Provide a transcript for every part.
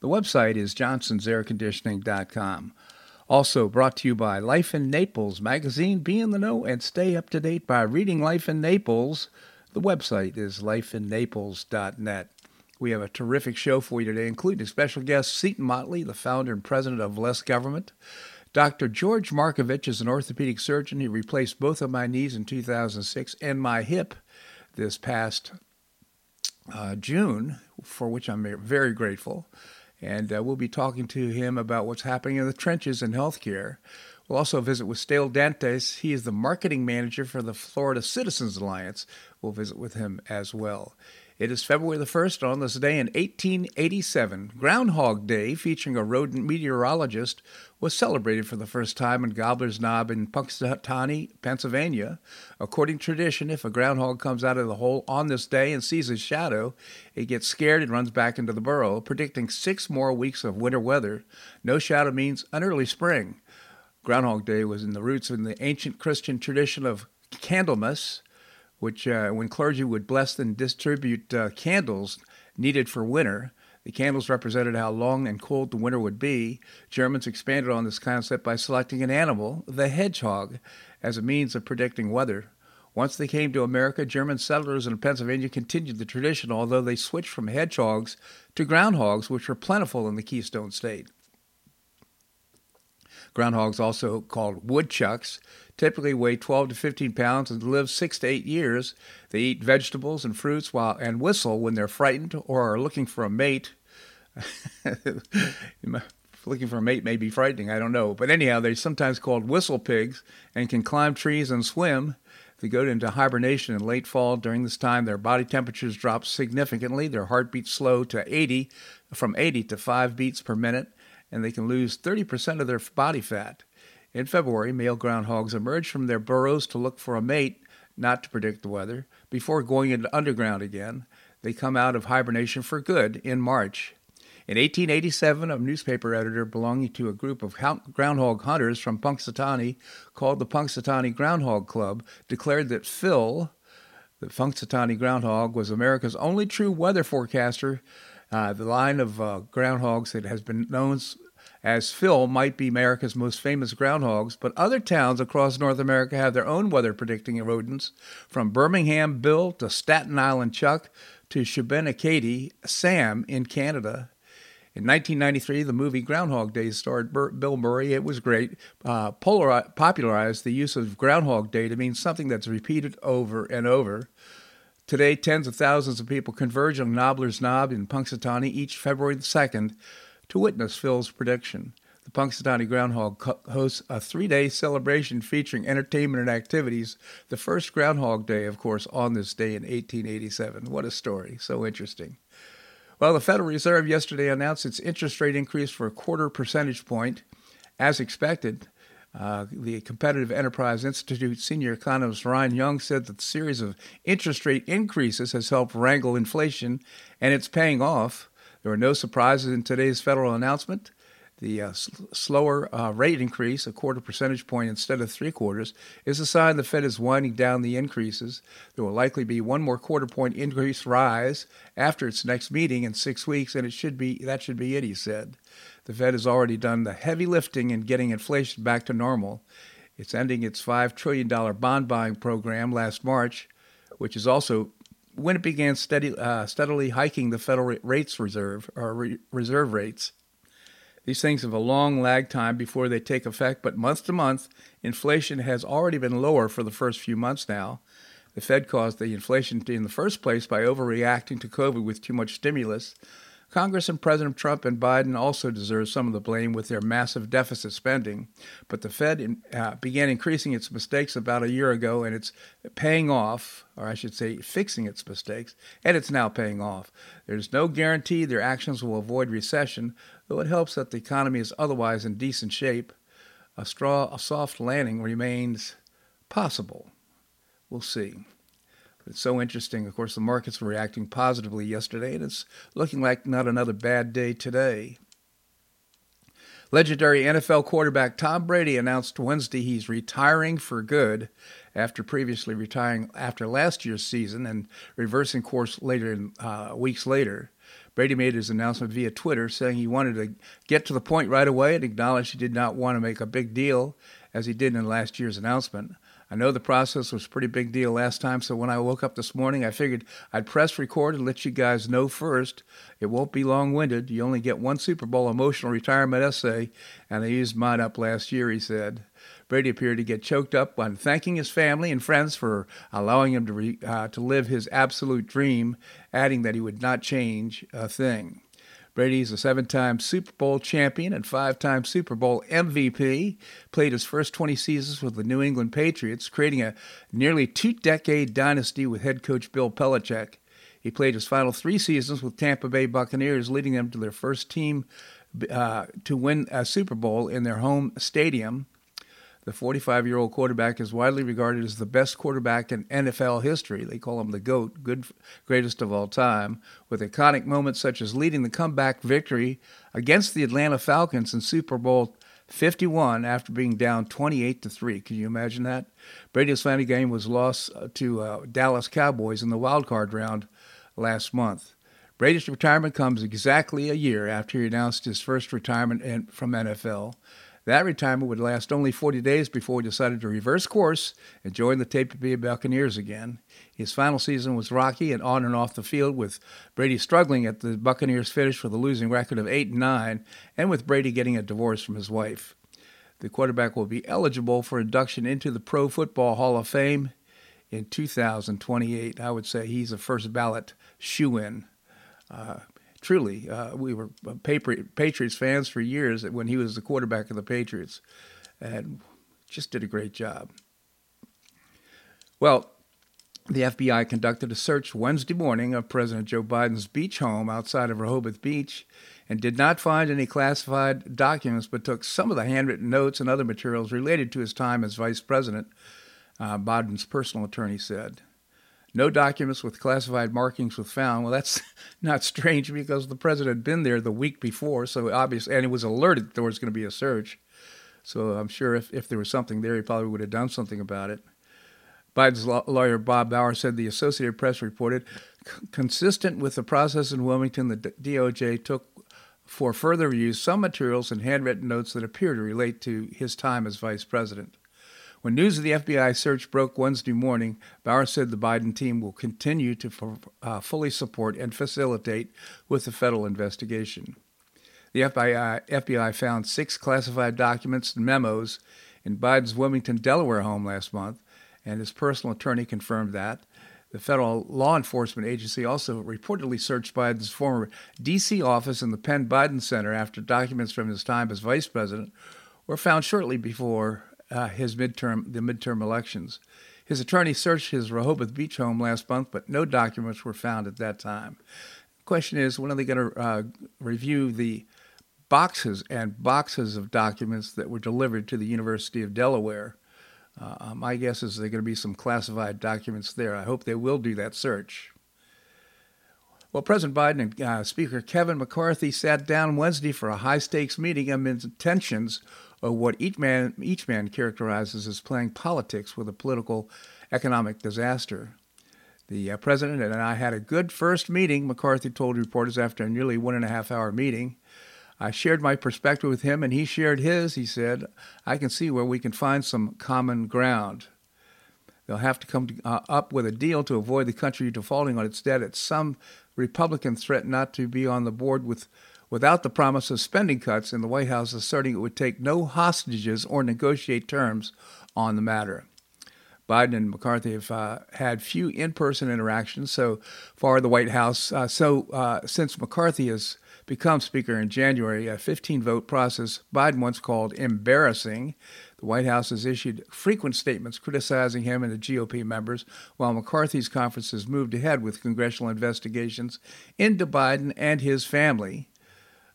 The website is johnsonsairconditioning.com. Also brought to you by Life in Naples magazine. Be in the know and stay up to date by reading Life in Naples. The website is lifeinnaples.net. We have a terrific show for you today, including a special guest Seton Motley, the founder and president of Less Government. Dr. George Markovich is an orthopedic surgeon. He replaced both of my knees in 2006 and my hip this past uh, June, for which I'm very grateful. And uh, we'll be talking to him about what's happening in the trenches in healthcare. We'll also visit with Stael Dantes. He is the marketing manager for the Florida Citizens Alliance. We'll visit with him as well. It is February the 1st. On this day in 1887, Groundhog Day, featuring a rodent meteorologist, was celebrated for the first time in Gobbler's Knob in Punxsutawney, Pennsylvania. According to tradition, if a groundhog comes out of the hole on this day and sees his shadow, it gets scared and runs back into the burrow, predicting six more weeks of winter weather. No shadow means an early spring. Groundhog Day was in the roots in the ancient Christian tradition of Candlemas which uh, when clergy would bless and distribute uh, candles needed for winter. The candles represented how long and cold the winter would be. Germans expanded on this concept by selecting an animal, the hedgehog, as a means of predicting weather. Once they came to America, German settlers in Pennsylvania continued the tradition, although they switched from hedgehogs to groundhogs, which were plentiful in the Keystone State. Groundhogs, also called woodchucks, typically weigh 12 to 15 pounds and live six to eight years. They eat vegetables and fruits while and whistle when they're frightened or are looking for a mate. looking for a mate may be frightening, I don't know. But anyhow, they're sometimes called whistle pigs and can climb trees and swim. They go into hibernation in late fall. During this time, their body temperatures drop significantly. Their heart beats slow to 80, from 80 to 5 beats per minute, and they can lose 30% of their body fat. In February, male groundhogs emerge from their burrows to look for a mate, not to predict the weather, before going into underground again. They come out of hibernation for good in March. In 1887, a newspaper editor belonging to a group of groundhog hunters from Punxsutawney called the Punxsutawney Groundhog Club declared that Phil, the Punxsutawney groundhog, was America's only true weather forecaster. Uh, the line of uh, groundhogs that has been known as Phil might be America's most famous groundhogs, but other towns across North America have their own weather predicting rodents, from Birmingham Bill to Staten Island Chuck to Shubenacadie Sam in Canada. In 1993, the movie Groundhog Day starred Bill Murray. It was great. Uh, popularized the use of Groundhog Day to mean something that's repeated over and over. Today, tens of thousands of people converge on Gobbler's Knob in Punxsutawney each February the 2nd to witness Phil's prediction. The Punxsutawney Groundhog hosts a three day celebration featuring entertainment and activities. The first Groundhog Day, of course, on this day in 1887. What a story. So interesting. Well, the Federal Reserve yesterday announced its interest rate increase for a quarter percentage point. As expected, uh, the Competitive Enterprise Institute senior economist Ryan Young said that the series of interest rate increases has helped wrangle inflation, and it's paying off. There were no surprises in today's federal announcement. The uh, sl- slower uh, rate increase, a quarter percentage point instead of three quarters, is a sign the Fed is winding down the increases. There will likely be one more quarter point increase rise after its next meeting in six weeks, and it should be that should be it. He said, the Fed has already done the heavy lifting in getting inflation back to normal. It's ending its five trillion dollar bond buying program last March, which is also when it began steady, uh, steadily hiking the federal rates reserve or re- reserve rates. These things have a long lag time before they take effect, but month to month, inflation has already been lower for the first few months now. The Fed caused the inflation in the first place by overreacting to COVID with too much stimulus. Congress and President Trump and Biden also deserve some of the blame with their massive deficit spending, but the Fed uh, began increasing its mistakes about a year ago, and it's paying off, or I should say, fixing its mistakes, and it's now paying off. There's no guarantee their actions will avoid recession, though it helps that the economy is otherwise in decent shape. A, straw, a soft landing remains possible. We'll see. It's so interesting. Of course, the markets were reacting positively yesterday, and it's looking like not another bad day today. Legendary NFL quarterback Tom Brady announced Wednesday he's retiring for good after previously retiring after last year's season and reversing course later in, uh, weeks later. Brady made his announcement via Twitter saying he wanted to get to the point right away and acknowledged he did not want to make a big deal as he did in last year's announcement. I know the process was a pretty big deal last time, so when I woke up this morning, I figured I'd press record and let you guys know first. It won't be long winded. You only get one Super Bowl emotional retirement essay, and I used mine up last year, he said. Brady appeared to get choked up on thanking his family and friends for allowing him to, re, uh, to live his absolute dream, adding that he would not change a thing. Brady's a seven time Super Bowl champion and five time Super Bowl MVP. Played his first 20 seasons with the New England Patriots, creating a nearly two decade dynasty with head coach Bill Belichick. He played his final three seasons with Tampa Bay Buccaneers, leading them to their first team uh, to win a Super Bowl in their home stadium. The 45 year old quarterback is widely regarded as the best quarterback in NFL history. They call him the GOAT, good, greatest of all time, with iconic moments such as leading the comeback victory against the Atlanta Falcons in Super Bowl 51 after being down 28 to 3. Can you imagine that? Brady's final game was lost uh, to uh, Dallas Cowboys in the wild card round last month. Brady's retirement comes exactly a year after he announced his first retirement from NFL. That retirement would last only 40 days before he decided to reverse course and join the Tampa Bay Buccaneers again. His final season was rocky and on and off the field, with Brady struggling at the Buccaneers' finish with a losing record of 8 and 9, and with Brady getting a divorce from his wife. The quarterback will be eligible for induction into the Pro Football Hall of Fame in 2028. I would say he's a first ballot shoe in. Uh, truly, uh, we were Patriots fans for years when he was the quarterback of the Patriots, and just did a great job. Well, the FBI conducted a search Wednesday morning of President Joe Biden's beach home outside of Rehoboth Beach and did not find any classified documents, but took some of the handwritten notes and other materials related to his time as vice president, uh, Biden's personal attorney said. No documents with classified markings were found. Well, that's not strange because the president had been there the week before, so obviously, and he was alerted there was going to be a search. So I'm sure if, if there was something there, he probably would have done something about it. Biden's lawyer Bob Bauer said the Associated Press reported, consistent with the process in Wilmington, the DOJ took for further review some materials and handwritten notes that appear to relate to his time as vice president. When news of the FBI search broke Wednesday morning, Bauer said the Biden team will continue to uh, fully support and facilitate with the federal investigation. The FBI, FBI found six classified documents and memos in Biden's Wilmington, Delaware home last month, and his personal attorney confirmed that. The federal law enforcement agency also reportedly searched Biden's former D.C. office and the Penn Biden Center after documents from his time as vice president were found shortly before uh, his midterm the midterm elections. His attorney searched his Rehoboth Beach home last month, but no documents were found at that time. Question is, when are they going to uh, review the boxes and boxes of documents that were delivered to the University of Delaware? Uh, my guess is there are going to be some classified documents there. I hope they will do that search. Well, President Biden and uh, Speaker Kevin McCarthy sat down Wednesday for a high stakes meeting amid tensions of what each man, each man characterizes as playing politics with a political economic disaster. The uh, president and I had a good first meeting, McCarthy told reporters after a nearly one and a half hour meeting. I shared my perspective with him, and he shared his. He said, I can see where we can find some common ground. They'll have to come to, uh, up with a deal to avoid the country defaulting on its debt. It's some Republican threat not to be on the board with without the promise of spending cuts, and the White House asserting it would take no hostages or negotiate terms on the matter. Biden and McCarthy have uh, had few in-person interactions so far. The White House, uh, so uh, since McCarthy has become Speaker in January, a 15 vote process Biden once called embarrassing. The White House has issued frequent statements criticizing him and the GOP members, while McCarthy's conferences moved ahead with congressional investigations into Biden and his family.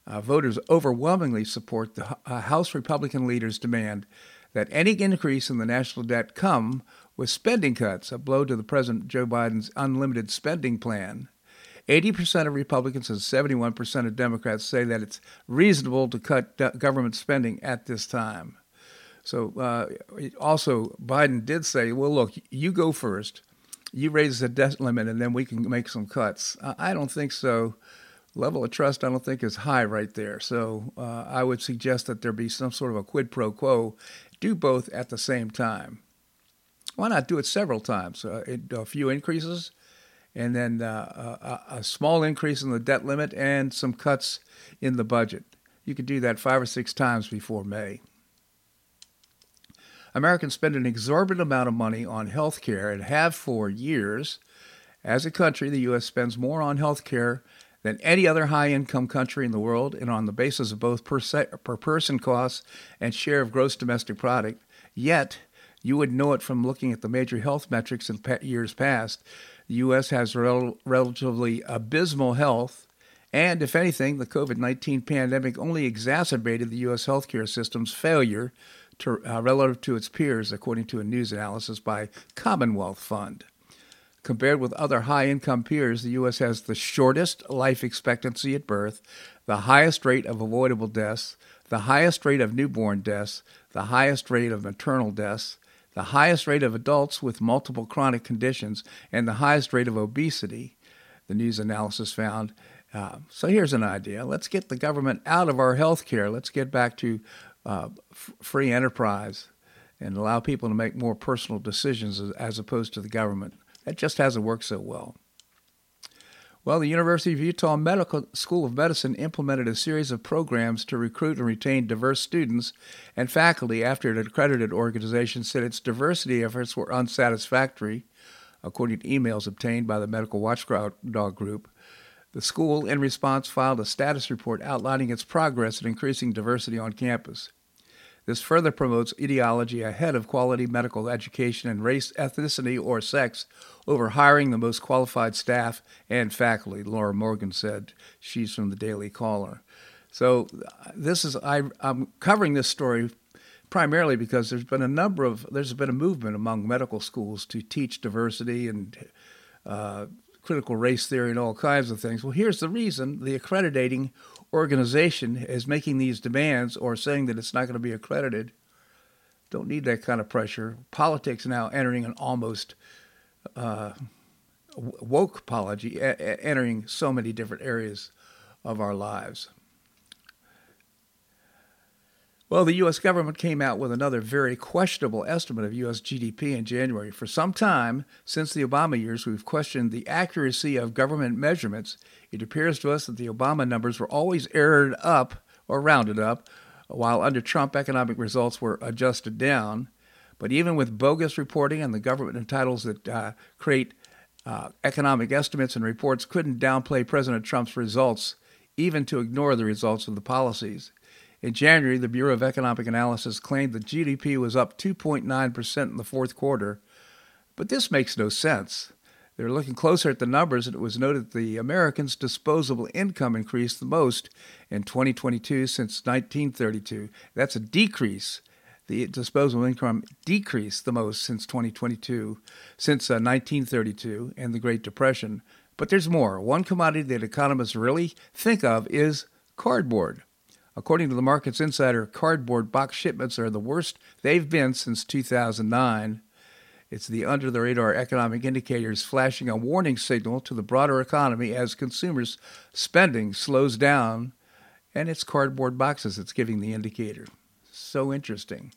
Uh, voters overwhelmingly support the uh, House Republican leader's demand that any increase in the national debt come with spending cuts, a blow to the President Joe Biden's unlimited spending plan. 80% of Republicans and 71% of Democrats say that it's reasonable to cut government spending at this time. So, uh, also, Biden did say, well, look, you go first. You raise the debt limit, and then we can make some cuts. I don't think so level of trust I don't think is high right there. So uh, I would suggest that there be some sort of a quid pro quo. Do both at the same time. Why not do it several times? Uh, a few increases, and then uh, a, a, small increase in the debt limit and some cuts in the budget. You could do that five or six times before May. Americans spend an exorbitant amount of money on health care and have for years. As a country, the U.S. spends more on health care than any other high income country in the world, and on the basis of both per, se- per person costs and share of gross domestic product. Yet, you would know it from looking at the major health metrics in years past. The U.S. has rel- relatively abysmal health, and if anything, the COVID 19 pandemic only exacerbated the U.S. healthcare system's failure to, uh, relative to its peers, according to a news analysis by Commonwealth Fund. Compared with other high income peers, the U.S. has the shortest life expectancy at birth, the highest rate of avoidable deaths, the highest rate of newborn deaths, the highest rate of maternal deaths, the highest rate of adults with multiple chronic conditions, and the highest rate of obesity, the news analysis found. Uh, so here's an idea. Let's get the government out of our health care. Let's get back to uh, f- free enterprise and allow people to make more personal decisions as, as opposed to the government. That just hasn't worked so well. Well, the University of Utah Medical School of Medicine implemented a series of programs to recruit and retain diverse students and faculty after an accredited organization said its diversity efforts were unsatisfactory, according to emails obtained by the Medical Watchdog Group. The school, in response, filed a status report outlining its progress in increasing diversity on campus. This further promotes ideology ahead of quality medical education and race, ethnicity, or sex over hiring the most qualified staff and faculty, Laura Morgan said. She's from the Daily Caller. So this is I, I'm covering this story primarily because there's been a number of there's been a movement among medical schools to teach diversity and uh, critical race theory and all kinds of things. Well, here's the reason: the accrediting organization is making these demands or saying that it's not going to be accredited. Don't need that kind of pressure. Politics now entering an almost uh, woke apology, entering so many different areas of our lives. Well, the U.S. government came out with another very questionable estimate of U.S. GDP in January. For some time, since the Obama years, we've questioned the accuracy of government measurements. It appears to us that the Obama numbers were always erred up or rounded up, while under Trump, economic results were adjusted down. But even with bogus reporting and the government entitles that uh, create uh, economic estimates and reports couldn't downplay President Trump's results, even to ignore the results of the policies. In January, the Bureau of Economic Analysis claimed that GDP was up 2.9% in the fourth quarter, but this makes no sense. They're looking closer at the numbers, and it was noted that the Americans' disposable income increased the most in 2022 since 1932. That's a decrease. The disposable income decreased the most since 2022, since uh, 1932 and the Great Depression. But there's more. One commodity that economists really think of is cardboard. According to the Markets Insider, cardboard box shipments are the worst they've been since 2009. It's the under the radar economic indicators flashing a warning signal to the broader economy as consumers' spending slows down, and it's cardboard boxes that's giving the indicator. So interesting.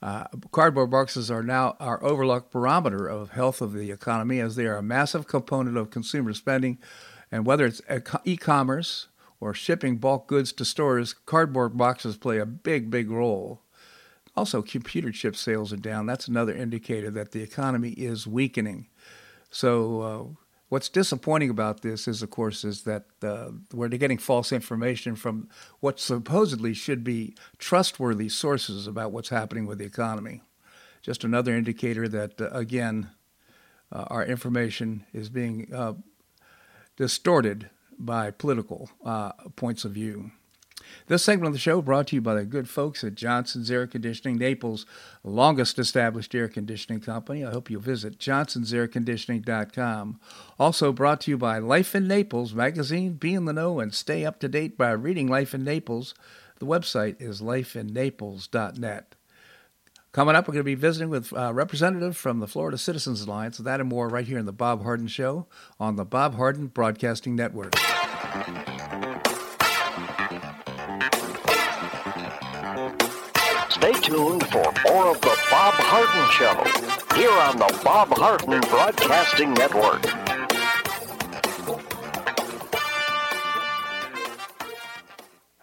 Uh, cardboard boxes are now our overlooked barometer of health of the economy as they are a massive component of consumer spending. And whether it's e commerce, or shipping bulk goods to stores, cardboard boxes play a big, big role. Also, computer chip sales are down. That's another indicator that the economy is weakening. So, uh, What's disappointing about this is, of course, is that uh, we're getting false information from what supposedly should be trustworthy sources about what's happening with the economy. Just another indicator that, uh, again, uh, our information is being uh, distorted by political uh, points of view. This segment of the show brought to you by the good folks at Johnson's Air Conditioning, Naples' longest established air conditioning company. I hope you'll visit johnsonsairconditioning.com. Also brought to you by Life in Naples magazine. Be in the know and stay up to date by reading Life in Naples. The website is lifeinnaples.net. Coming up, we're going to be visiting with a representative from the Florida Citizens Alliance. That and more right here in the Bob Harden Show on the Bob Harden Broadcasting Network. Stay tuned for more of the Bob Harden Show here on the Bob Harden Broadcasting Network.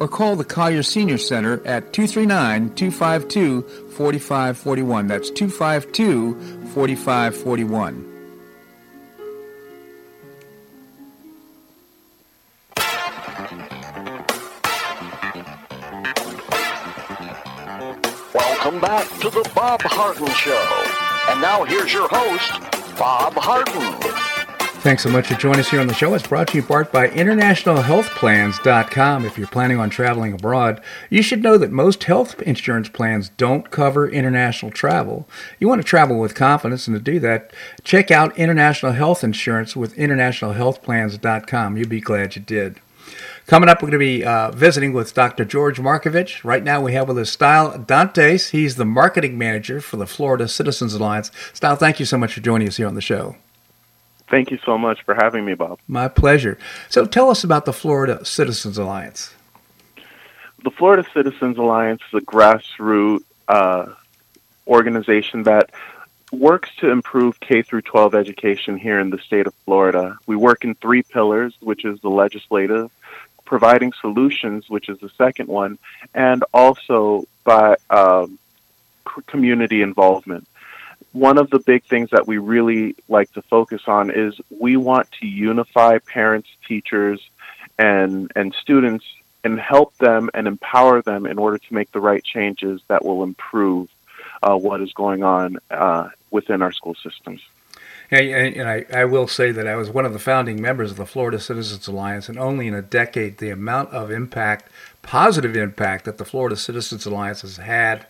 Or call the Collier Senior Center at 239 252 4541. That's 252 4541. Welcome back to the Bob Harden Show. And now here's your host, Bob Harden. Thanks so much for joining us here on the show. It's brought to you part by InternationalHealthPlans.com. If you're planning on traveling abroad, you should know that most health insurance plans don't cover international travel. You want to travel with confidence, and to do that, check out international health insurance with InternationalHealthPlans.com. You'll be glad you did. Coming up, we're going to be uh, visiting with Dr. George Markovich. Right now, we have with us Stael Dantes. He's the marketing manager for the Florida Citizens Alliance. Style, thank you so much for joining us here on the show. Thank you so much for having me, Bob. My pleasure. So tell us about the Florida Citizens Alliance. The Florida Citizens Alliance is a grassroots uh, organization that works to improve K through 12 education here in the state of Florida. We work in three pillars, which is the legislative, providing solutions, which is the second one, and also by um, community involvement one of the big things that we really like to focus on is we want to unify parents, teachers, and and students and help them and empower them in order to make the right changes that will improve uh, what is going on uh, within our school systems. And, and I, I, will say that I was one of the founding members of the Florida Citizens Alliance, and only in a decade, the amount of impact, positive impact, that the Florida Citizens Alliance has had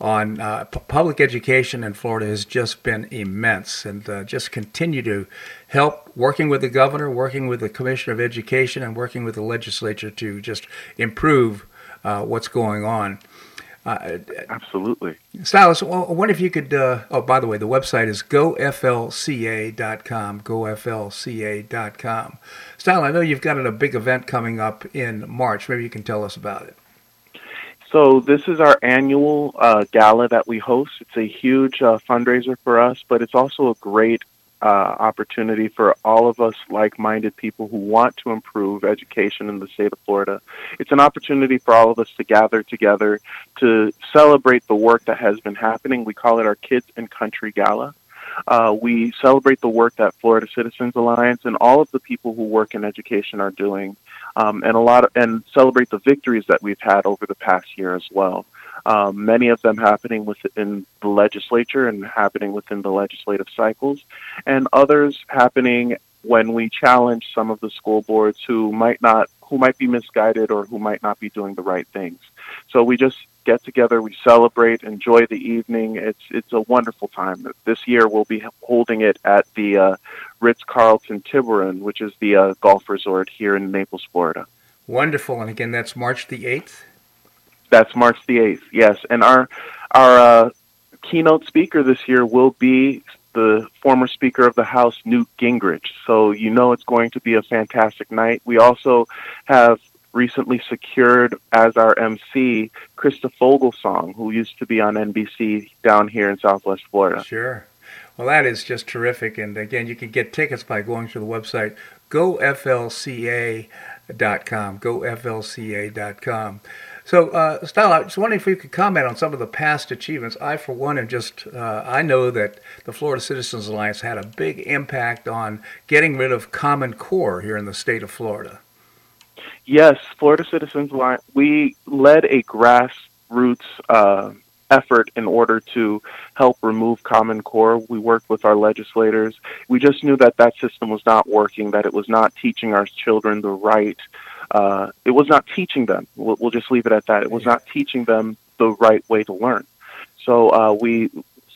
on uh, p- public education in Florida has just been immense, and uh, just continue to help working with the governor, working with the commissioner of education, and working with the legislature to just improve uh, what's going on. Uh, Absolutely. Stylus, well, what if you could? Uh, oh, by the way, the website is goflca.com. Goflca.com. Stael, I know you've got a big event coming up in March. Maybe you can tell us about it. So this is our annual uh, gala that we host. It's a huge uh, fundraiser for us, but it's also a great uh, opportunity for all of us like-minded people who want to improve education in the state of Florida. It's an opportunity for all of us to gather together to celebrate the work that has been happening. We call it our Kids and Country Gala. Uh, we celebrate the work that Florida Citizens Alliance and all of the people who work in education are doing, um, and a lot of, and celebrate the victories that we've had over the past year as well. Um, many of them happening within the legislature and happening within the legislative cycles, and others happening when we challenge some of the school boards who might not who might be misguided or who might not be doing the right things. So we just get together, we celebrate, enjoy the evening. It's it's a wonderful time. This year we'll be holding it at the uh, Ritz Carlton Tiburon, which is the uh, golf resort here in Naples, Florida. Wonderful, and again, that's March the eighth. That's March the eighth. Yes, and our our uh, keynote speaker this year will be the former Speaker of the House, Newt Gingrich. So you know it's going to be a fantastic night. We also have recently secured as our MC Krista Fogelsong, who used to be on NBC down here in Southwest Florida. Sure. Well, that is just terrific. And again, you can get tickets by going to the website goflca.com. Goflca.com. So, uh, Stael, I was wondering if you could comment on some of the past achievements. I, for one, am just, uh, I know that the Florida Citizens Alliance had a big impact on getting rid of Common Core here in the state of Florida. Yes, Florida Citizens Alliance, we led a grassroots uh, effort in order to help remove Common Core. We worked with our legislators. We just knew that that system was not working, that it was not teaching our children the right uh, it was not teaching them. We'll, we'll, just leave it at that. It was not teaching them the right way to learn. So uh, we,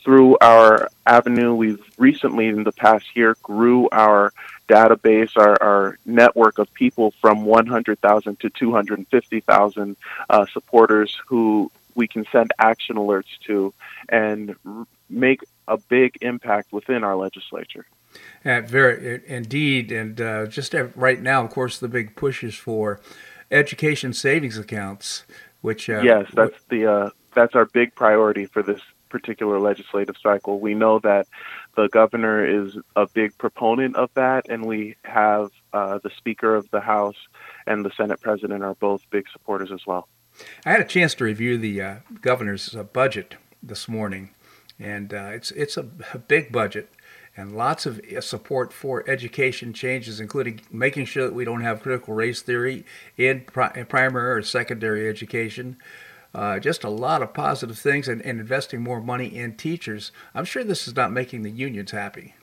through our avenue, we've recently in the past year grew our database, our, our network of people from 100,000 to 250,000 uh, supporters who we can send action alerts to and r- make a big impact within our legislature. Uh, very indeed, and uh, just right now, of course, the big push is for education savings accounts, which uh, yes, that's the uh, that's our big priority for this particular legislative cycle. We know that the governor is a big proponent of that, and we have uh, the Speaker of the House and the Senate President are both big supporters as well. I had a chance to review the uh, governor's budget this morning, and it's it's a, a big budget and lots of uh, support for education changes, including making sure that we don't have critical race theory in, pri- primary or secondary education. Uh, just a lot of positive things and, and, investing more money in teachers. I'm sure this is not making the unions happy.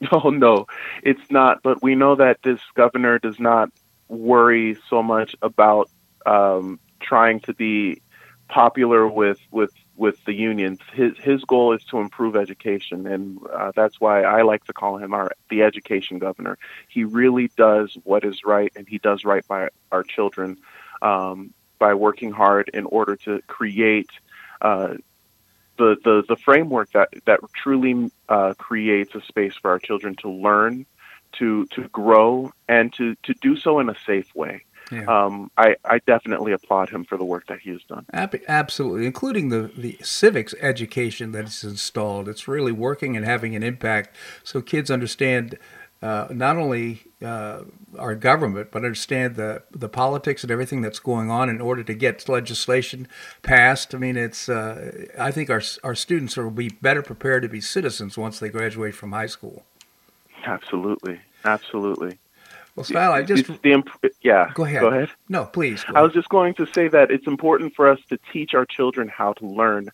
Oh, no, it's not. But we know that this governor does not worry so much about um, trying to be popular with, with with the unions. His his goal is to improve education, and uh, that's why I like to call him our the education governor. He really does what is right, and he does right by our children um, by working hard in order to create. Uh, the, the, the framework that, that truly uh, creates a space for our children to learn, to, to grow, and to, to do so in a safe way. Yeah. Um, I, I definitely applaud him for the work that he has done. Absolutely, including the, the civics education that is installed. It's really working and having an impact so kids understand uh, not only uh, our government, but understand the, the politics and everything that's going on in order to get legislation passed. I mean, it's uh, I think our, our students will be better prepared to be citizens once they graduate from high school. Absolutely. Absolutely. Well, Stael, I just the, the, yeah. Go ahead. Go ahead. No, please. I was just going to say that it's important for us to teach our children how to learn,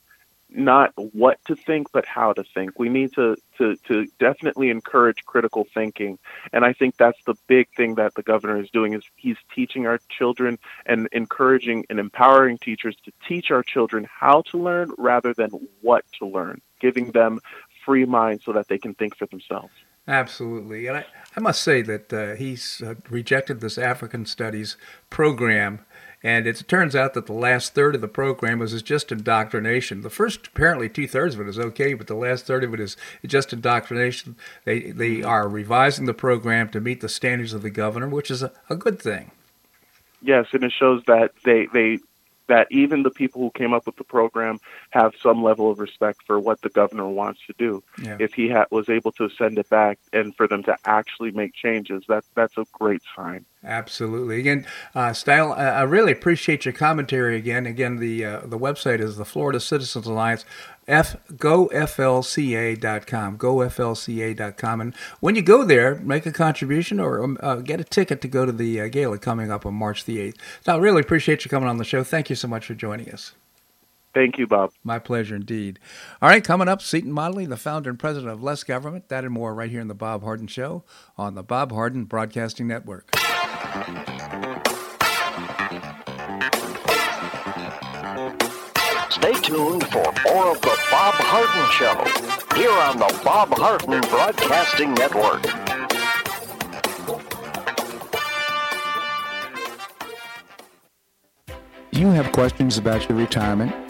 not what to think, but how to think. We need to to to definitely encourage critical thinking, and I think that's the big thing that the governor is doing is he's teaching our children and encouraging and empowering teachers to teach our children how to learn rather than what to learn, giving them free minds so that they can think for themselves. Absolutely. And I, I must say that uh, he's uh, rejected this African Studies program. And it turns out that the last third of the program was just indoctrination. The first, apparently, two thirds of it is okay, but the last third of it is just indoctrination. They they are revising the program to meet the standards of the governor, which is a, a good thing. Yes, and it shows that they they that even the people who came up with the program have some level of respect for what the governor wants to do. Yeah. If he ha- was able to send it back and for them to actually make changes, that that's a great sign. Absolutely. Again, uh, Stael, I really appreciate your commentary again. Again, the uh, the website is the Florida Citizens Alliance, F, goflca.com, goflca.com. And when you go there, make a contribution or um, uh, get a ticket to go to the uh, gala coming up on March the 8th. So I really appreciate you coming on the show. Thank you so much for joining us. Thank you, Bob. My pleasure indeed. All right, coming up, Seton Motley, the founder and president of Less Government. That and more right here in the Bob Harden Show on the Bob Harden Broadcasting Network. Stay tuned for more of the Bob Harden Show here on the Bob Harden Broadcasting Network. You have questions about your retirement?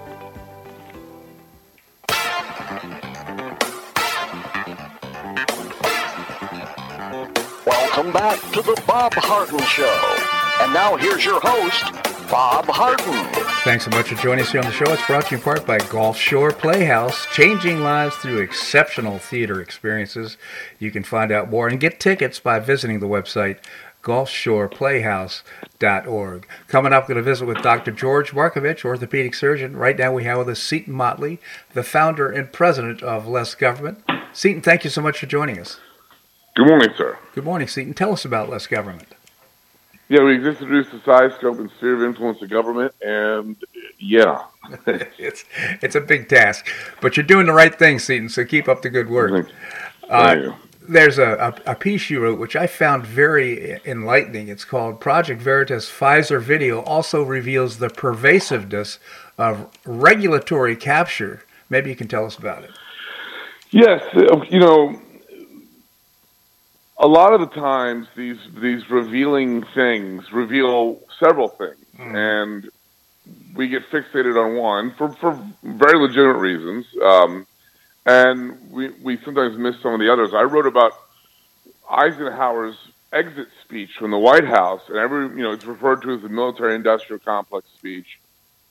Welcome back to the Bob Harden Show. And now here's your host, Bob Harden. Thanks so much for joining us here on the show. It's brought to you in part by Gulf Shore Playhouse, changing lives through exceptional theater experiences. You can find out more and get tickets by visiting the website gulfshoreplayhouse.org. Coming up, going to visit with Dr. George Markovich, orthopedic surgeon. Right now, we have with us Seton Motley, the founder and president of Less Government. Seton, thank you so much for joining us. Good morning, sir. Good morning, Seton. Tell us about Less Government. Yeah, we just introduced the size, scope, and sphere of influence of government, and yeah, it's it's a big task, but you're doing the right thing, Seton. So keep up the good work. Uh, there's a, a, a, piece you wrote which I found very enlightening. It's called Project Veritas Pfizer Video also reveals the pervasiveness of regulatory capture. Maybe you can tell us about it. Yes, you know, a lot of the times these these revealing things reveal several things, mm. and we get fixated on one for for very legitimate reasons, um, and we we sometimes miss some of the others. I wrote about Eisenhower's exit speech from the White House, and every you know it's referred to as the military-industrial complex speech.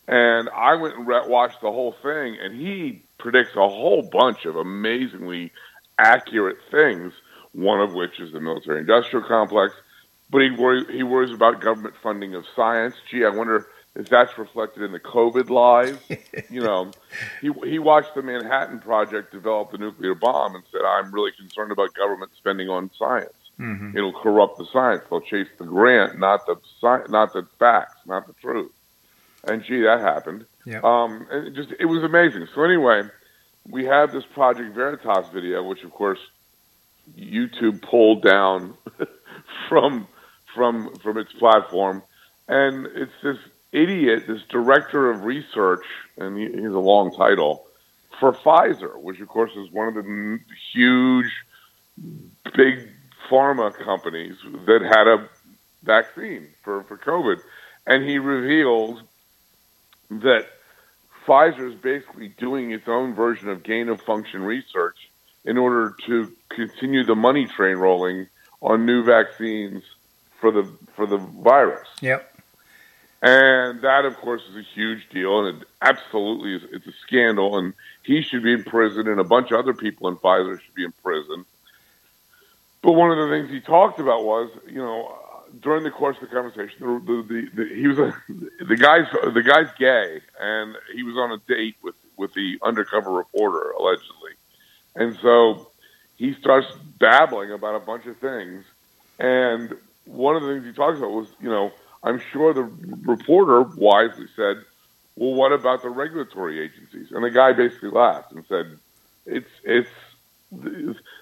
And I went and re- watched the whole thing, and he predicts a whole bunch of amazingly accurate things one of which is the military industrial complex. But he, worry, he worries about government funding of science. Gee, I wonder if that's reflected in the COVID lies. you know, he, he watched the Manhattan Project develop the nuclear bomb and said, I'm really concerned about government spending on science. Mm-hmm. It'll corrupt the science. They'll chase the grant, not the sci- not the facts, not the truth. And gee, that happened. Yep. Um, and it just it was amazing. So anyway, we have this Project Veritas video, which of course YouTube pulled down from from from its platform, and it's this idiot, this director of research, and he, he has a long title for Pfizer, which of course is one of the huge, big pharma companies that had a vaccine for, for COVID. And he reveals that Pfizer is basically doing its own version of gain of function research in order to continue the money train rolling on new vaccines for the for the virus. Yep. And that, of course, is a huge deal, and it absolutely is. It's a scandal, and he should be in prison, and a bunch of other people in Pfizer should be in prison. But one of the things he talked about was, you know, during the course of the conversation, the, the, the, he was a, the guy's the guy's gay, and he was on a date with with the undercover reporter allegedly, and so he starts babbling about a bunch of things, and one of the things he talks about was, you know, I'm sure the reporter wisely said, "Well, what about the regulatory agencies?" And the guy basically laughed and said, "It's it's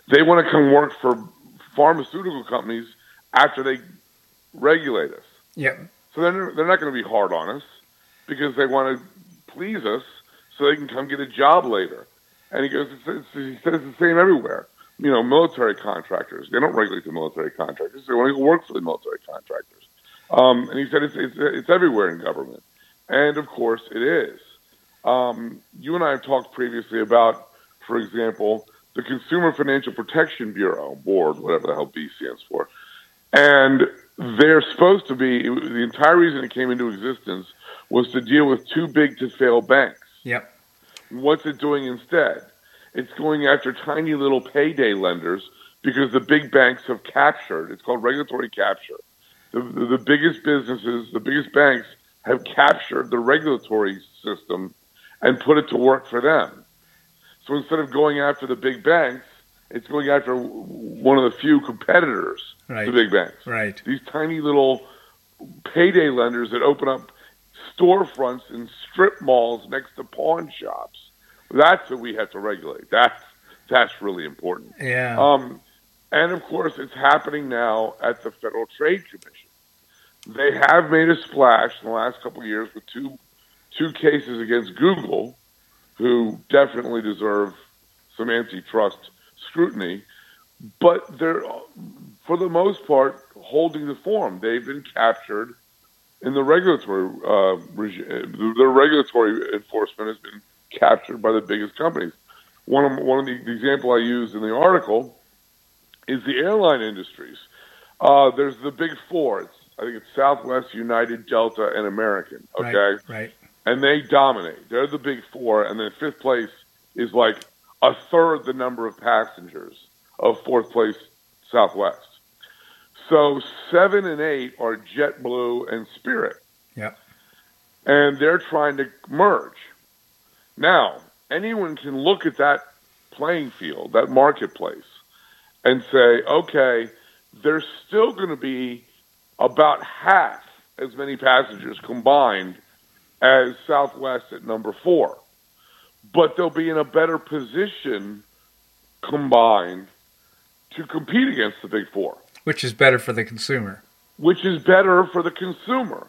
they want to come work for pharmaceutical companies after they regulate us. Yeah. So they're they're not going to be hard on us because they want to please us so they can come get a job later." And he goes, he says the same everywhere. You know, military contractors, they don't regulate the military contractors. They want to work for the military contractors. Um, and he said it's, it's, it's everywhere in government. And of course it is. Um, you and I have talked previously about, for example, the Consumer Financial Protection Bureau board, whatever the hell B stands for. And they're supposed to be, the entire reason it came into existence was to deal with too big to fail banks. Yep. What's it doing instead? It's going after tiny little payday lenders because the big banks have captured, it's called regulatory capture. The, the, the biggest businesses, the biggest banks have captured the regulatory system and put it to work for them. So instead of going after the big banks, it's going after one of the few competitors right. to big banks. Right. These tiny little payday lenders that open up storefronts in strip malls next to pawn shops. That's what we have to regulate. That's that's really important. Yeah. Um, and of course, it's happening now at the Federal Trade Commission. They have made a splash in the last couple of years with two two cases against Google, who definitely deserve some antitrust scrutiny. But they're, for the most part, holding the form. They've been captured in the regulatory uh, regime. The regulatory enforcement has been captured by the biggest companies. One of one of the, the example I use in the article is the airline industries. Uh, there's the big four. It's, I think it's Southwest, United, Delta, and American. Okay, right, right. And they dominate. They're the big four, and then fifth place is like a third the number of passengers of fourth place Southwest. So seven and eight are JetBlue and Spirit. Yep. And they're trying to merge. Now, anyone can look at that playing field, that marketplace, and say, okay, there's still going to be about half as many passengers combined as Southwest at number four. But they'll be in a better position combined to compete against the big four. Which is better for the consumer. Which is better for the consumer.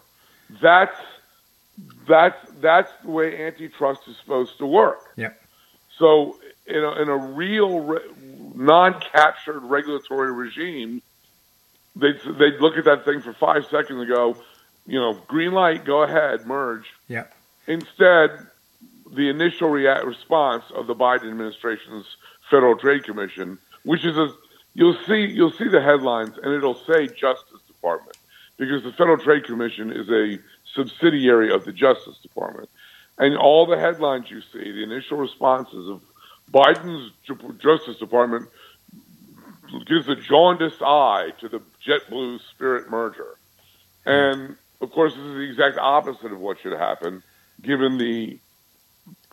That's that's that's the way antitrust is supposed to work. Yep. So in a, in a real re- non-captured regulatory regime, they'd they'd look at that thing for five seconds and go, you know, green light, go ahead, merge. Yeah. Instead, the initial rea- response of the Biden administration's Federal Trade Commission, which is a you'll see you'll see the headlines and it'll say Justice Department because the Federal Trade Commission is a subsidiary of the Justice Department. And all the headlines you see, the initial responses of Biden's Justice Department gives a jaundiced eye to the JetBlue Spirit merger. And of course, this is the exact opposite of what should happen, given the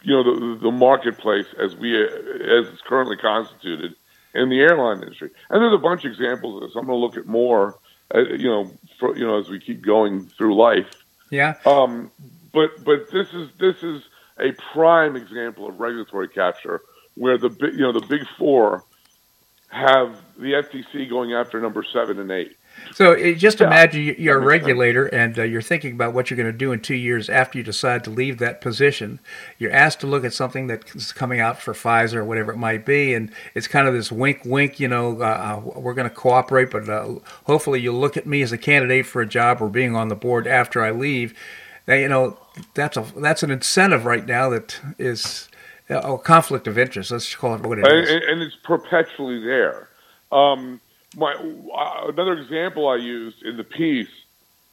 you know the, the marketplace as we as it's currently constituted in the airline industry. And there's a bunch of examples of this. I'm going to look at more, uh, you know, for, you know, as we keep going through life. Yeah. Um, but but this is this is a prime example of regulatory capture, where the you know the big four have the FTC going after number seven and eight. So just yeah, imagine you're a regulator and uh, you're thinking about what you're going to do in two years after you decide to leave that position. You're asked to look at something that's coming out for Pfizer or whatever it might be, and it's kind of this wink, wink. You know, uh, uh we're going to cooperate, but uh, hopefully you'll look at me as a candidate for a job or being on the board after I leave. Now, you know, that's a that's an incentive right now that is a conflict of interest. Let's call it what it and, is. and, it's perpetually there. Um, my uh, another example I used in the piece,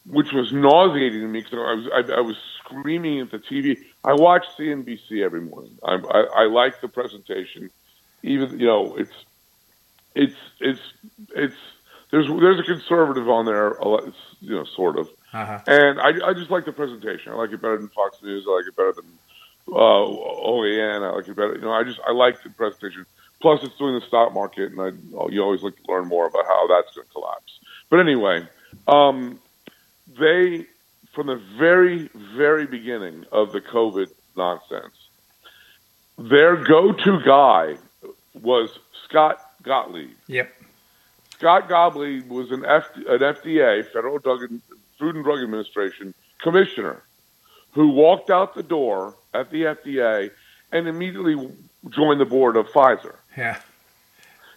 which was nauseating to me because I was I, I, was screaming at the TV. I watch CNBC every morning. I, I, I like the presentation, even you know it's it's it's it's there's there's a conservative on there, you know, sort of, uh-huh. and I I just like the presentation. I like it better than Fox News. I like it better than uh, OAN. I like it better. You know, I just I like the presentation. Plus, it's doing the stock market, and I, you always like to learn more about how that's going to collapse. But anyway, um, they, from the very, very beginning of the COVID nonsense, their go-to guy was Scott Gottlieb. Yep. Scott Gottlieb was an, F- an FDA, Federal Drug, Food and Drug Administration commissioner, who walked out the door at the FDA and immediately joined the board of Pfizer. Yeah.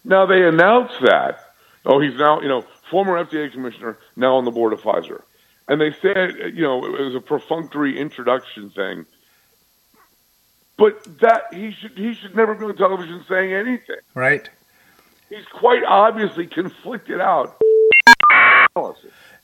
Now they announced that. Oh, he's now, you know, former FDA commissioner, now on the board of Pfizer. And they said, you know, it was a perfunctory introduction thing. But that he should he should never be on television saying anything. Right. He's quite obviously conflicted out.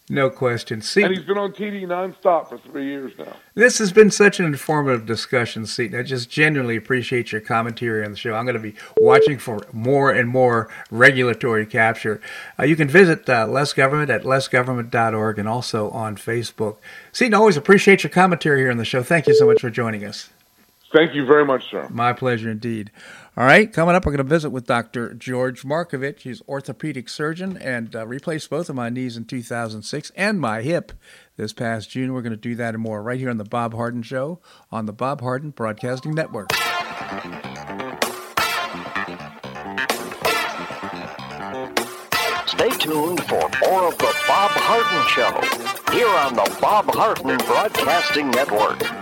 No question. See, and he's been on TV nonstop for three years now. This has been such an informative discussion, Seton. I just genuinely appreciate your commentary on the show. I'm going to be watching for more and more regulatory capture. Uh, you can visit uh, Less Government at lessgovernment.org and also on Facebook. Seton, always appreciate your commentary here on the show. Thank you so much for joining us. Thank you very much, sir. My pleasure indeed. All right, coming up, we're going to visit with Dr. George Markovich. He's orthopedic surgeon and uh, replaced both of my knees in 2006 and my hip this past June. We're going to do that and more right here on the Bob Harden Show on the Bob Harden Broadcasting Network. Stay tuned for more of the Bob Harden Show here on the Bob Harden Broadcasting Network.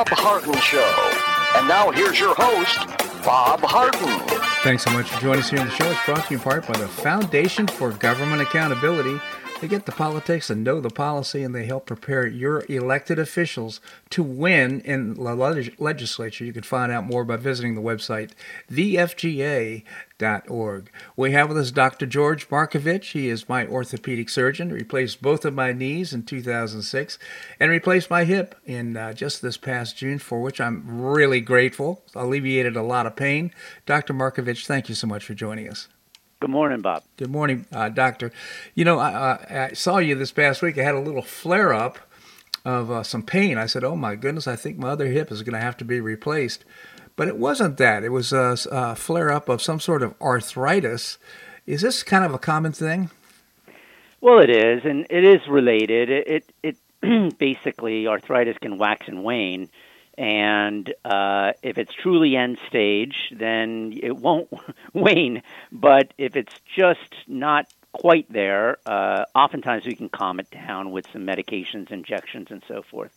Bob Harden Show. And now here's your host, Bob Harden. Thanks so much for joining us here on the show. It's brought to you in part by the Foundation for Government Accountability. They get the politics and know the policy, and they help prepare your elected officials to win in the legislature. You can find out more by visiting the website, thefga.org. We have with us Dr. George Markovich. He is my orthopedic surgeon, replaced both of my knees in 2006 and replaced my hip in uh, just this past June, for which I'm really grateful. Alleviated a lot of pain. Dr. Markovich, thank you so much for joining us. Good morning, Bob. Good morning, uh, Doctor. You know, I, I, saw you this past week. I had a little flare up of uh, some pain. I said, "Oh my goodness, I think my other hip is going to have to be replaced." But it wasn't that. It was a, a flare up of some sort of arthritis. Is this kind of a common thing? Well, it is, and it is related. It it, it basically arthritis can wax and wane and uh, if it's truly end stage, then it won't wane. But if it's just not quite there, uh, oftentimes we can calm it down with some medications, injections, and so forth.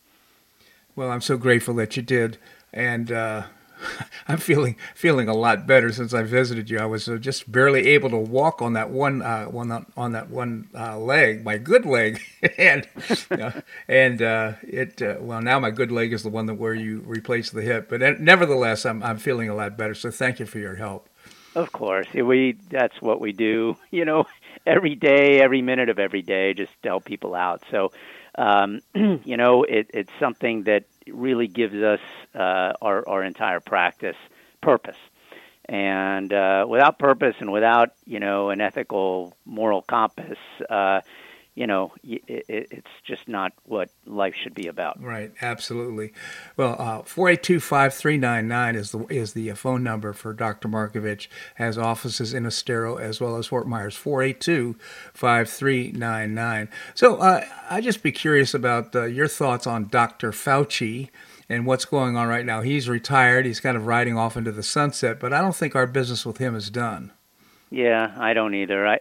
Well, I'm so grateful that you did, and uh, I'm feeling feeling a lot better since I visited you. I was uh, just barely able to walk on that one uh, one on that one uh, leg, my good leg, and uh, and uh, it uh, well now my good leg is the one that where you replace the hip. But nevertheless, I'm I'm feeling a lot better. So thank you for your help. Of course, we that's what we do. You know, every day, every minute of every day, just help people out. So, um, you know, it, it's something that really gives us uh, our, our entire practice purpose. And uh, without purpose and without, you know, an ethical, moral compass, uh, you know, it, it's just not what life should be about. Right, absolutely. Well, uh, four eight two five three nine nine is the is the phone number for Dr. Markovich. Has offices in Estero as well as Fort Myers. Four eight two five three nine nine. So uh, I'd just be curious about uh, your thoughts on Dr. Fauci and what's going on right now. He's retired. He's kind of riding off into the sunset, but I don't think our business with him is done. Yeah, I don't either. I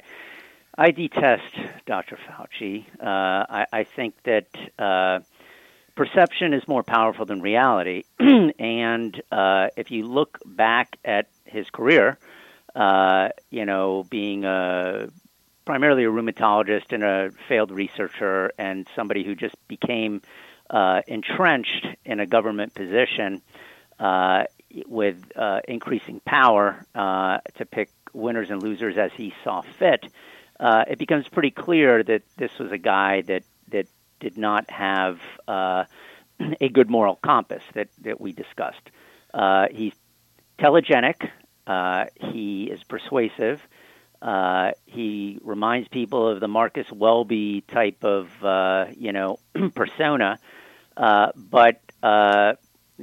I detest Dr. Fauci. Uh, I, I, think that uh, perception is more powerful than reality. and uh, if you look back at his career, uh, you know, being a, primarily a rheumatologist and a failed researcher and somebody who just became uh, entrenched in a government position uh, with increasing power to pick winners and losers as he saw fit uh, it becomes pretty clear that this was a guy that that did not have uh, a good moral compass that that we discussed. Uh, he's telegenic. Uh, he is persuasive. Uh, he reminds people of the Marcus Welby type of uh, you know persona, but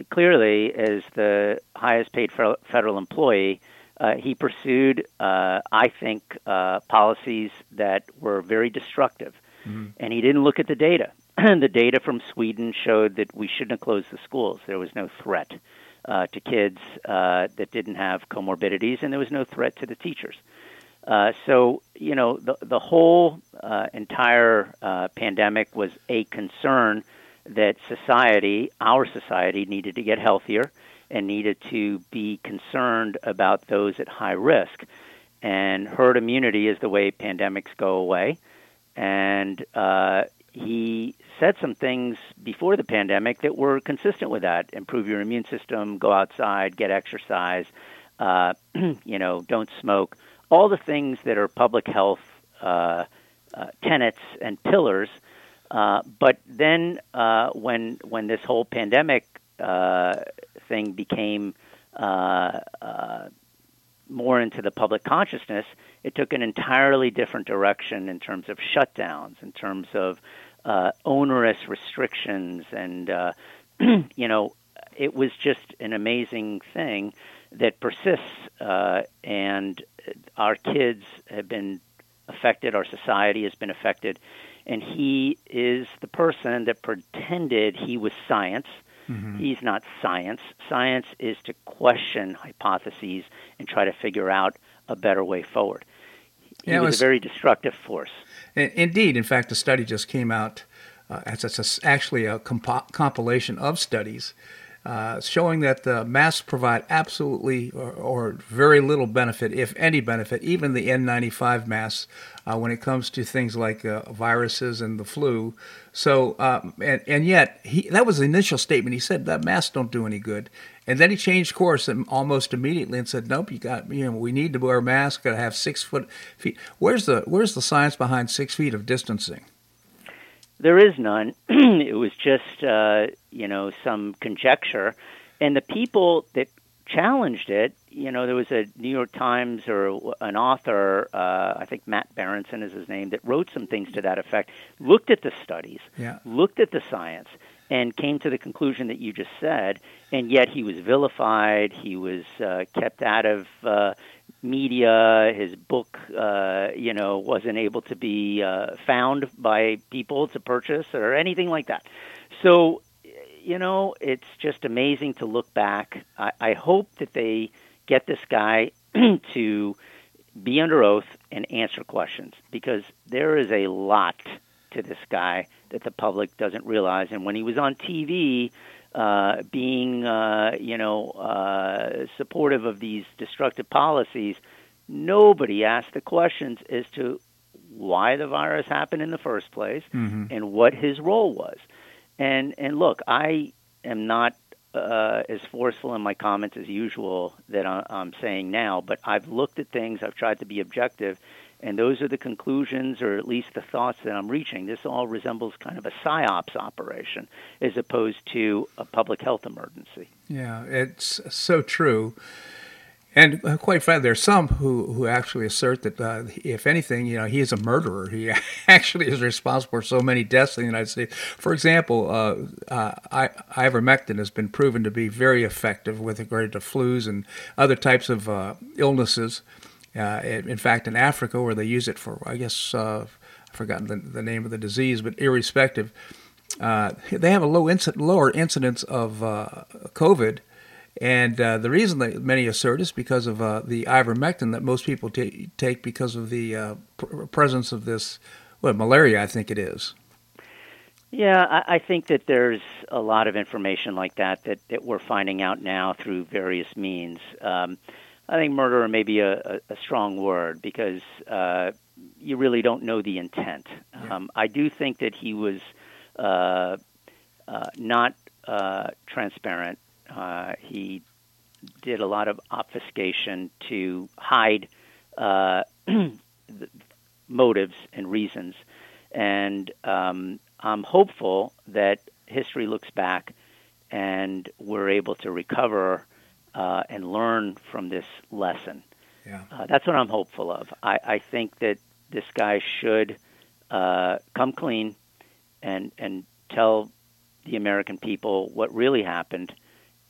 clearly, as the highest paid federal employee, uh, he pursued, uh, I think, uh, policies that were very destructive. Mm-hmm. And he didn't look at the data. the data from Sweden showed that we shouldn't have closed the schools. There was no threat uh, to kids uh, that didn't have comorbidities, and there was no threat to the teachers. Uh, so, you know, the, the whole entire pandemic was a concern that society, our society, needed to get healthier and needed to be concerned about those at high risk. And herd immunity is the way pandemics go away. And uh, he said some things before the pandemic that were consistent with that improve your immune system, go outside, get exercise, uh, you know, don't smoke. All the things that are public health uh, uh, tenets and pillars. Uh, but then, uh, when when this whole pandemic thing became uh, uh, more into the public consciousness, it took an entirely different direction in terms of shutdowns, in terms of uh, onerous restrictions, and uh, you know, it was just an amazing thing that persists, uh, and our kids have been affected, our society has been affected, and he is the person that pretended he was science Mm-hmm. He's not science. Science is to question hypotheses and try to figure out a better way forward. He yeah, was, was, a very destructive force. Indeed. In fact, a study just came out. Uh, it's, it's a, actually a comp- compilation of studies uh, showing that the masks provide absolutely or, or, very little benefit, if any benefit, even the N95 masks, uh, when it comes to things like uh, viruses and the flu. So, um, and, and yet, he, that was the initial statement. He said that masks don't do any good. And then he changed course almost immediately and said, "Nope, you got you know we need to wear masks. Got to have six foot feet. Where's the where's the science behind six feet of distancing?" There is none. it was just, uh, you know, some conjecture. And the people that challenged it, you know, there was a New York Times or an author, uh, I think Matt Berenson is his name, that wrote some things to that effect, looked at the studies, yeah. looked at the science, and came to the conclusion that you just said. And yet he was vilified. He was uh, kept out of uh, media. His book, uh, you know, wasn't able to be uh, found by people to purchase or anything like that. So, you know, it's just amazing to look back. I, I hope that they get this guy to be under oath and answer questions because there is a lot to this guy that the public doesn't realize. And when he was on TV, uh, being uh, you know uh, supportive of these destructive policies, nobody asked the questions as to why the virus happened in the first place mm-hmm. and what his role was. And and look, I am not uh, as forceful in my comments as usual that I'm saying now, but I've looked at things. I've tried to be objective, and those are the conclusions, or at least the thoughts that I'm reaching. This all resembles kind of a psyops operation as opposed to a public health emergency. Yeah, it's so true. And uh, quite frankly, there's some who, who actually assert that, uh, if anything, you know, he is a murderer. He actually is responsible for so many deaths in the United States. For example, uh, uh, ivermectin has been proven to be very effective with regard to flus and other types of uh, illnesses. Uh, in fact, in Africa, where they use it for, I guess, uh, I've forgotten the, the, name of the disease, but irrespective, uh, they have a low inc- lower incidence of uh, COVID. And uh, the reason that many assert is because of uh, the ivermectin that most people t- take because of the pr- presence of this, well, malaria, I think it is. Yeah, I, I think that there's a lot of information like that, that that we're finding out now through various means. Um, I think murderer may be a, a, strong word because uh, you really don't know the intent. Yeah. Um, I do think that he was uh, uh, not uh, transparent. Uh, he did a lot of obfuscation to hide uh, motives and reasons. And um, I'm hopeful that history looks back and we're able to recover uh, and learn from this lesson. Yeah. Uh, that's what I'm hopeful of. I, I think that this guy should uh, come clean and and tell the American people what really happened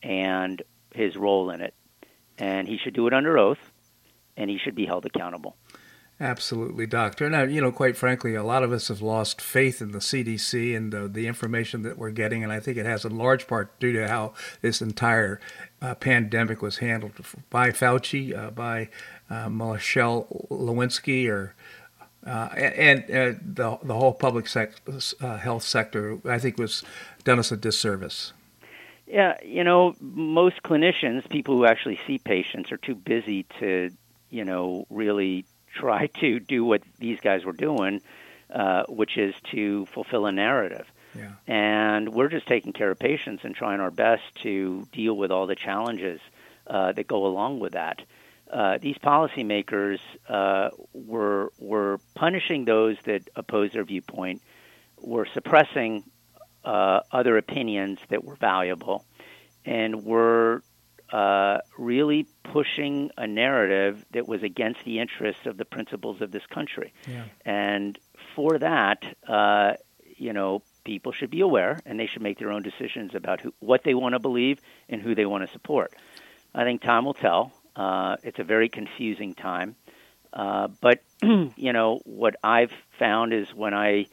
and his role in it. And he should do it under oath, and he should be held accountable. Absolutely, doctor. Now, you know, quite frankly, a lot of us have lost faith in the CDC and the, the information that we're getting, and I think it has in large part due to how this entire uh, pandemic was handled by Fauci, uh, by uh, Michelle Lewinsky, or uh, and, and the the whole public sec- uh, health sector. I think was done us a disservice. Yeah, you know, most clinicians, people who actually see patients, are too busy to, you know, really try to do what these guys were doing, uh, which is to fulfill a narrative. Yeah. And we're just taking care of patients and trying our best to deal with all the challenges uh, that go along with that. Uh, these policymakers uh, were were punishing those that oppose their viewpoint, were suppressing uh, other opinions that were valuable, and were uh, really pushing a narrative that was against the interests of the principles of this country. Yeah. And for that, uh, you know, people should be aware and they should make their own decisions about who, what they want to believe and who they want to support. I think time will tell. Uh, it's a very confusing time. Uh, but, you know, what I've found is when I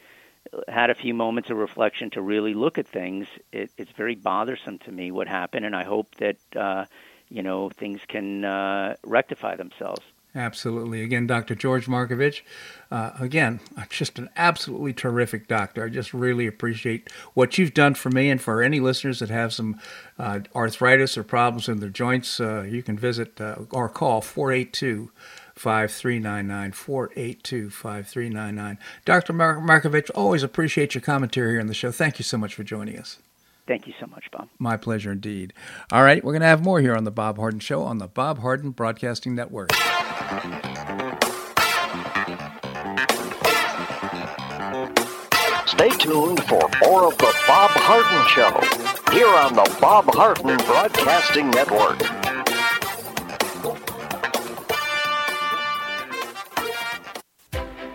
had a few moments of reflection to really look at things, it, it's very bothersome to me what happened, and I hope that uh, you know things can uh, rectify themselves. Absolutely. Again, Dr. George Markovich. Uh, again, just an absolutely terrific doctor. I just really appreciate what you've done for me and for any listeners that have some uh, arthritis or problems in their joints. Uh, you can visit uh, or call 482 5399 482 5399. Dr. Mar- Markovich, always appreciate your commentary here on the show. Thank you so much for joining us. Thank you so much, Bob. My pleasure indeed. All right, we're going to have more here on the Bob Harden Show on the Bob Harden Broadcasting Network. Stay tuned for more of the Bob Harden Show here on the Bob Harden Broadcasting Network.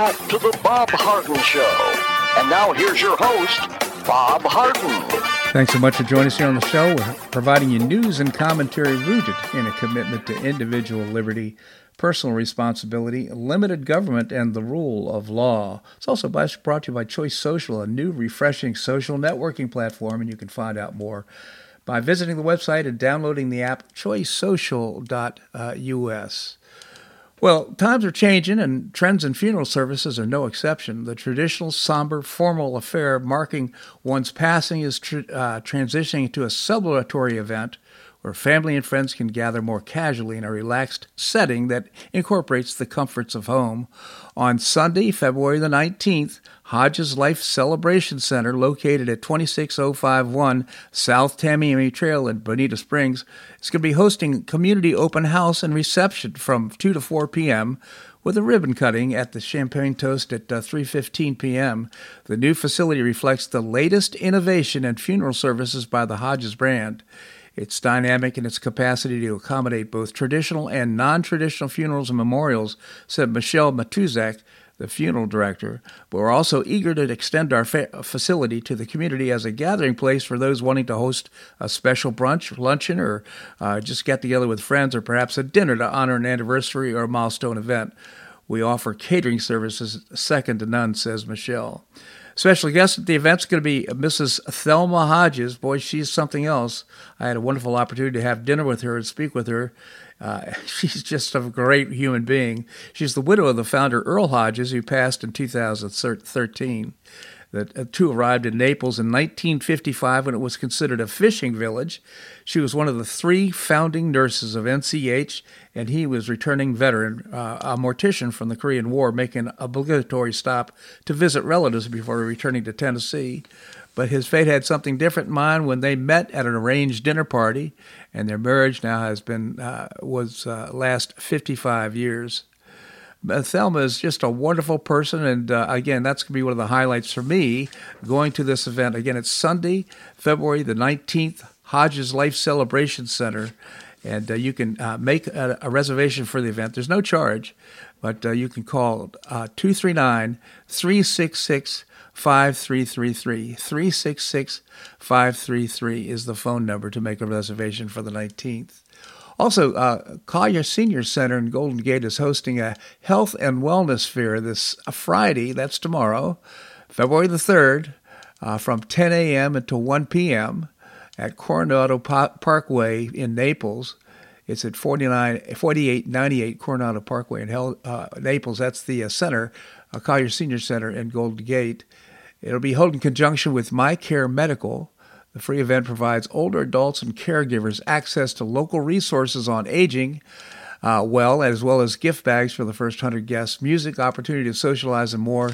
Back to the Bob Harden Show. And now here's your host, Bob Harden. Thanks so much for joining us here on the show. We're providing you news and commentary rooted in a commitment to individual liberty, personal responsibility, limited government, and the rule of law. It's also brought to you by Choice Social, a new, refreshing social networking platform, and you can find out more by visiting the website and downloading the app choicesocial.us. Well, times are changing, and trends in funeral services are no exception. The traditional, somber, formal affair marking one's passing is tr- uh, transitioning to a celebratory event where family and friends can gather more casually in a relaxed setting that incorporates the comforts of home. On Sunday, February the 19th, Hodges Life Celebration Center, located at 26051 South Tamiami Trail in Bonita Springs, is going to be hosting community open house and reception from 2 to 4 p.m. with a ribbon cutting at the Champagne Toast at uh, 3:15 p.m. The new facility reflects the latest innovation in funeral services by the Hodges brand. It's dynamic in its capacity to accommodate both traditional and non traditional funerals and memorials, said Michelle Matuzak, the funeral director. But we're also eager to extend our fa- facility to the community as a gathering place for those wanting to host a special brunch, luncheon, or uh, just get together with friends, or perhaps a dinner to honor an anniversary or a milestone event. We offer catering services second to none, says Michelle. Special guest at the event is going to be Mrs. Thelma Hodges. Boy, she's something else. I had a wonderful opportunity to have dinner with her and speak with her. Uh, she's just a great human being. She's the widow of the founder Earl Hodges, who passed in 2013. The uh, two arrived in Naples in 1955 when it was considered a fishing village. She was one of the three founding nurses of NCH, and he was returning veteran, uh, a mortician from the Korean War, making an obligatory stop to visit relatives before returning to Tennessee. But his fate had something different in mind when they met at an arranged dinner party, and their marriage now has been uh, was uh, last 55 years. Thelma is just a wonderful person, and uh, again, that's going to be one of the highlights for me going to this event. Again, it's Sunday, February the 19th, Hodges Life Celebration Center, and uh, you can uh, make a, a, reservation for the event. There's no charge, but uh, you can call uh, 239 366 5333. 366 533 is the phone number to make a reservation for the 19th. Also, uh, Collier Senior Center in Golden Gate is hosting a health and wellness fair this Friday, that's tomorrow, February the 3rd, uh, from 10 a.m. until 1 p.m. at Coronado Parkway in Naples. It's at 49, 4898 Coronado Parkway in Hel- uh, Naples. That's the uh, center, uh, Collier Senior Center in Golden Gate. It'll be held in conjunction with My Care Medical. The free event provides older adults and caregivers access to local resources on aging, uh, well, as well as gift bags for the first 100 guests, music, opportunity to socialize, and more.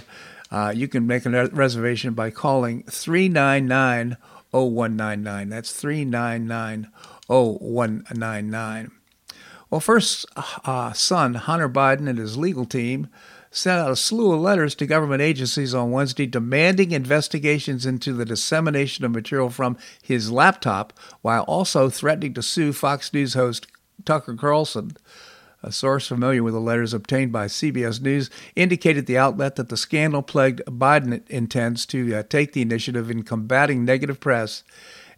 Uh, you can make a reservation by calling 399 0199. That's 399 0199. Well, first uh, son, Hunter Biden, and his legal team sent out a slew of letters to government agencies on Wednesday demanding investigations into the dissemination of material from his laptop, while also threatening to sue Fox News host Tucker Carlson. A source familiar with the letters obtained by CBS News indicated the outlet that the scandal plagued Biden intends to uh, take the initiative in combating negative press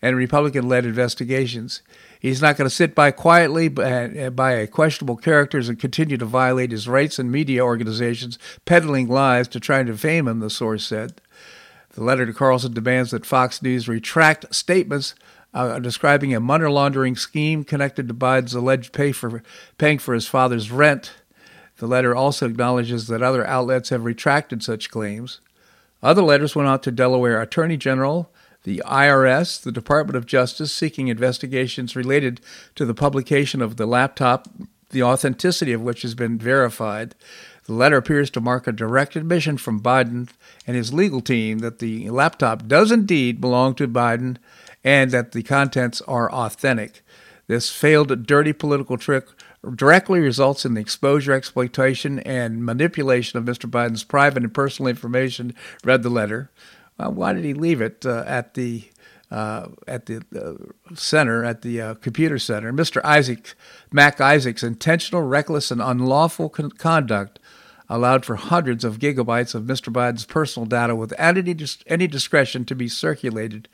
and Republican led investigations. He's not going to sit by quietly uh, by questionable characters and continue to violate his rights and media organizations, peddling lies to try and defame him, the source said. The letter to Carlson demands that Fox News retract statements uh, describing a money laundering scheme connected to Biden's alleged pay for, paying for his father's rent. The letter also acknowledges that other outlets have retracted such claims. Other letters went out to Delaware Attorney General the IRS, the Department of Justice, seeking investigations related to the publication of the laptop, the authenticity of which has been verified. The letter appears to mark a direct admission from Biden and his legal team that the laptop does indeed belong to Biden and that the contents are authentic. This failed dirty political trick directly results in the exposure, exploitation, and manipulation of Mr. Biden's private and personal information, read the letter. Uh, why did he leave it uh, at the uh, at the uh, center, at the uh, computer center? Mr. Isaac Mac Isaac's intentional, reckless, and unlawful con- conduct allowed for hundreds of gigabytes of Mr. Biden's personal data without any, dis- any discretion to be circulated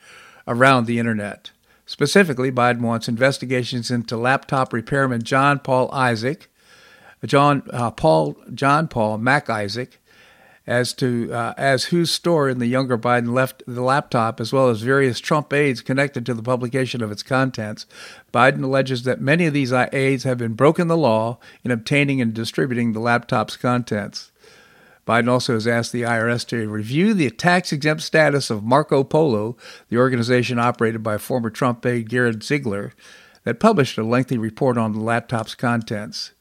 around the internet. Specifically, Biden wants investigations into laptop repairman John Paul Isaac, John uh, Paul John Paul Mac Isaac, as to uh, as whose store in the younger Biden left the laptop, as well as various Trump aides connected to the publication of its contents. Biden alleges that many of these aides have been broken the law in obtaining and distributing the laptop's contents. Biden also has asked the IRS to review the tax exempt status of Marco Polo, the organization operated by former Trump aide Garrett Ziegler, that published a lengthy report on the laptop's contents.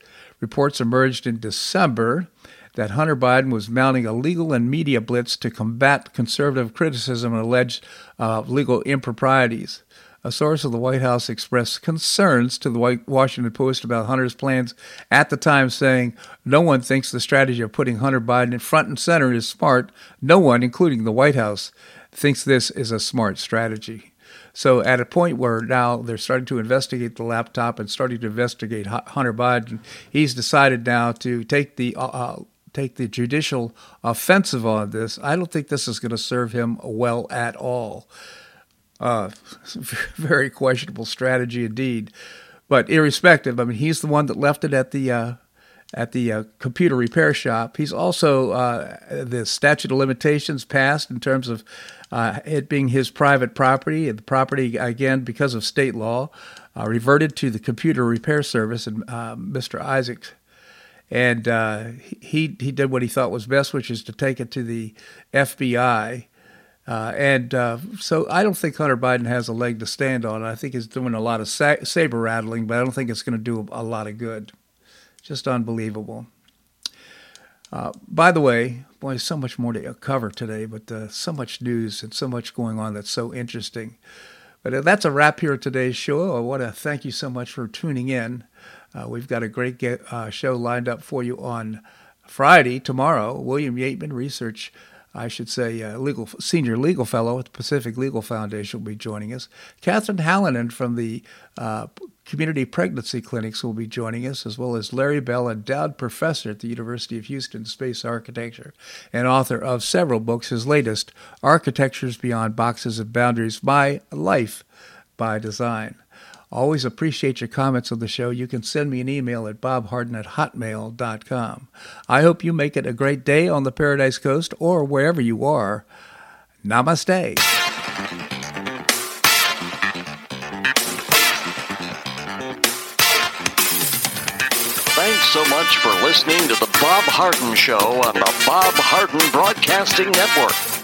Reports emerged in December that Hunter Biden was mounting a legal and media blitz to combat conservative criticism and alleged uh, legal improprieties. A source of the White House expressed concerns to the Washington Post about Hunter's plans at the time, saying, No one thinks the strategy of putting Hunter Biden in front and center is smart. No one, including the White House, thinks this is a smart strategy. So, at a point where now they're starting to investigate the laptop and starting to investigate Hunter Biden, he's decided now to take the uh, uh take the judicial offensive on this, I don't think this is going to serve him well at all. Uh, very questionable strategy indeed. But irrespective, I mean, he's the one that left it at the uh, at the uh, computer repair shop. He's also uh, the statute of limitations passed in terms of uh, it being his private property. The property, again, because of state law, uh, reverted to the computer repair service, and uh, Mr. Isaacs and uh, he he did what he thought was best, which is to take it to the FBI. Uh, and uh, so I don't think Hunter Biden has a leg to stand on. I think he's doing a lot of sa- saber rattling, but I don't think it's going to do a lot of good. Just unbelievable. Uh, by the way, boy, so much more to cover today, but uh, so much news and so much going on that's so interesting. But uh, that's a wrap here today's show. I want to thank you so much for tuning in. Uh, we've got a great get, uh, show lined up for you on Friday, tomorrow, William Yeatman, research, I should say, uh, legal senior legal fellow at the Pacific Legal Foundation, will be joining us. Kathryn Hallinan from the uh, Community Pregnancy Clinics will be joining us, as well as Larry Bell, endowed professor at the University of Houston Space Architecture and author of several books. His latest, Architectures Beyond Boxes and Boundaries My Life by Design. Always appreciate your comments on the show. You can send me an email at bobharden at hotmail.com. I hope you make it a great day on the Paradise Coast or wherever you are. Namaste. Thanks so much for listening to the Bob Harden Show on the Bob Harden Broadcasting Network.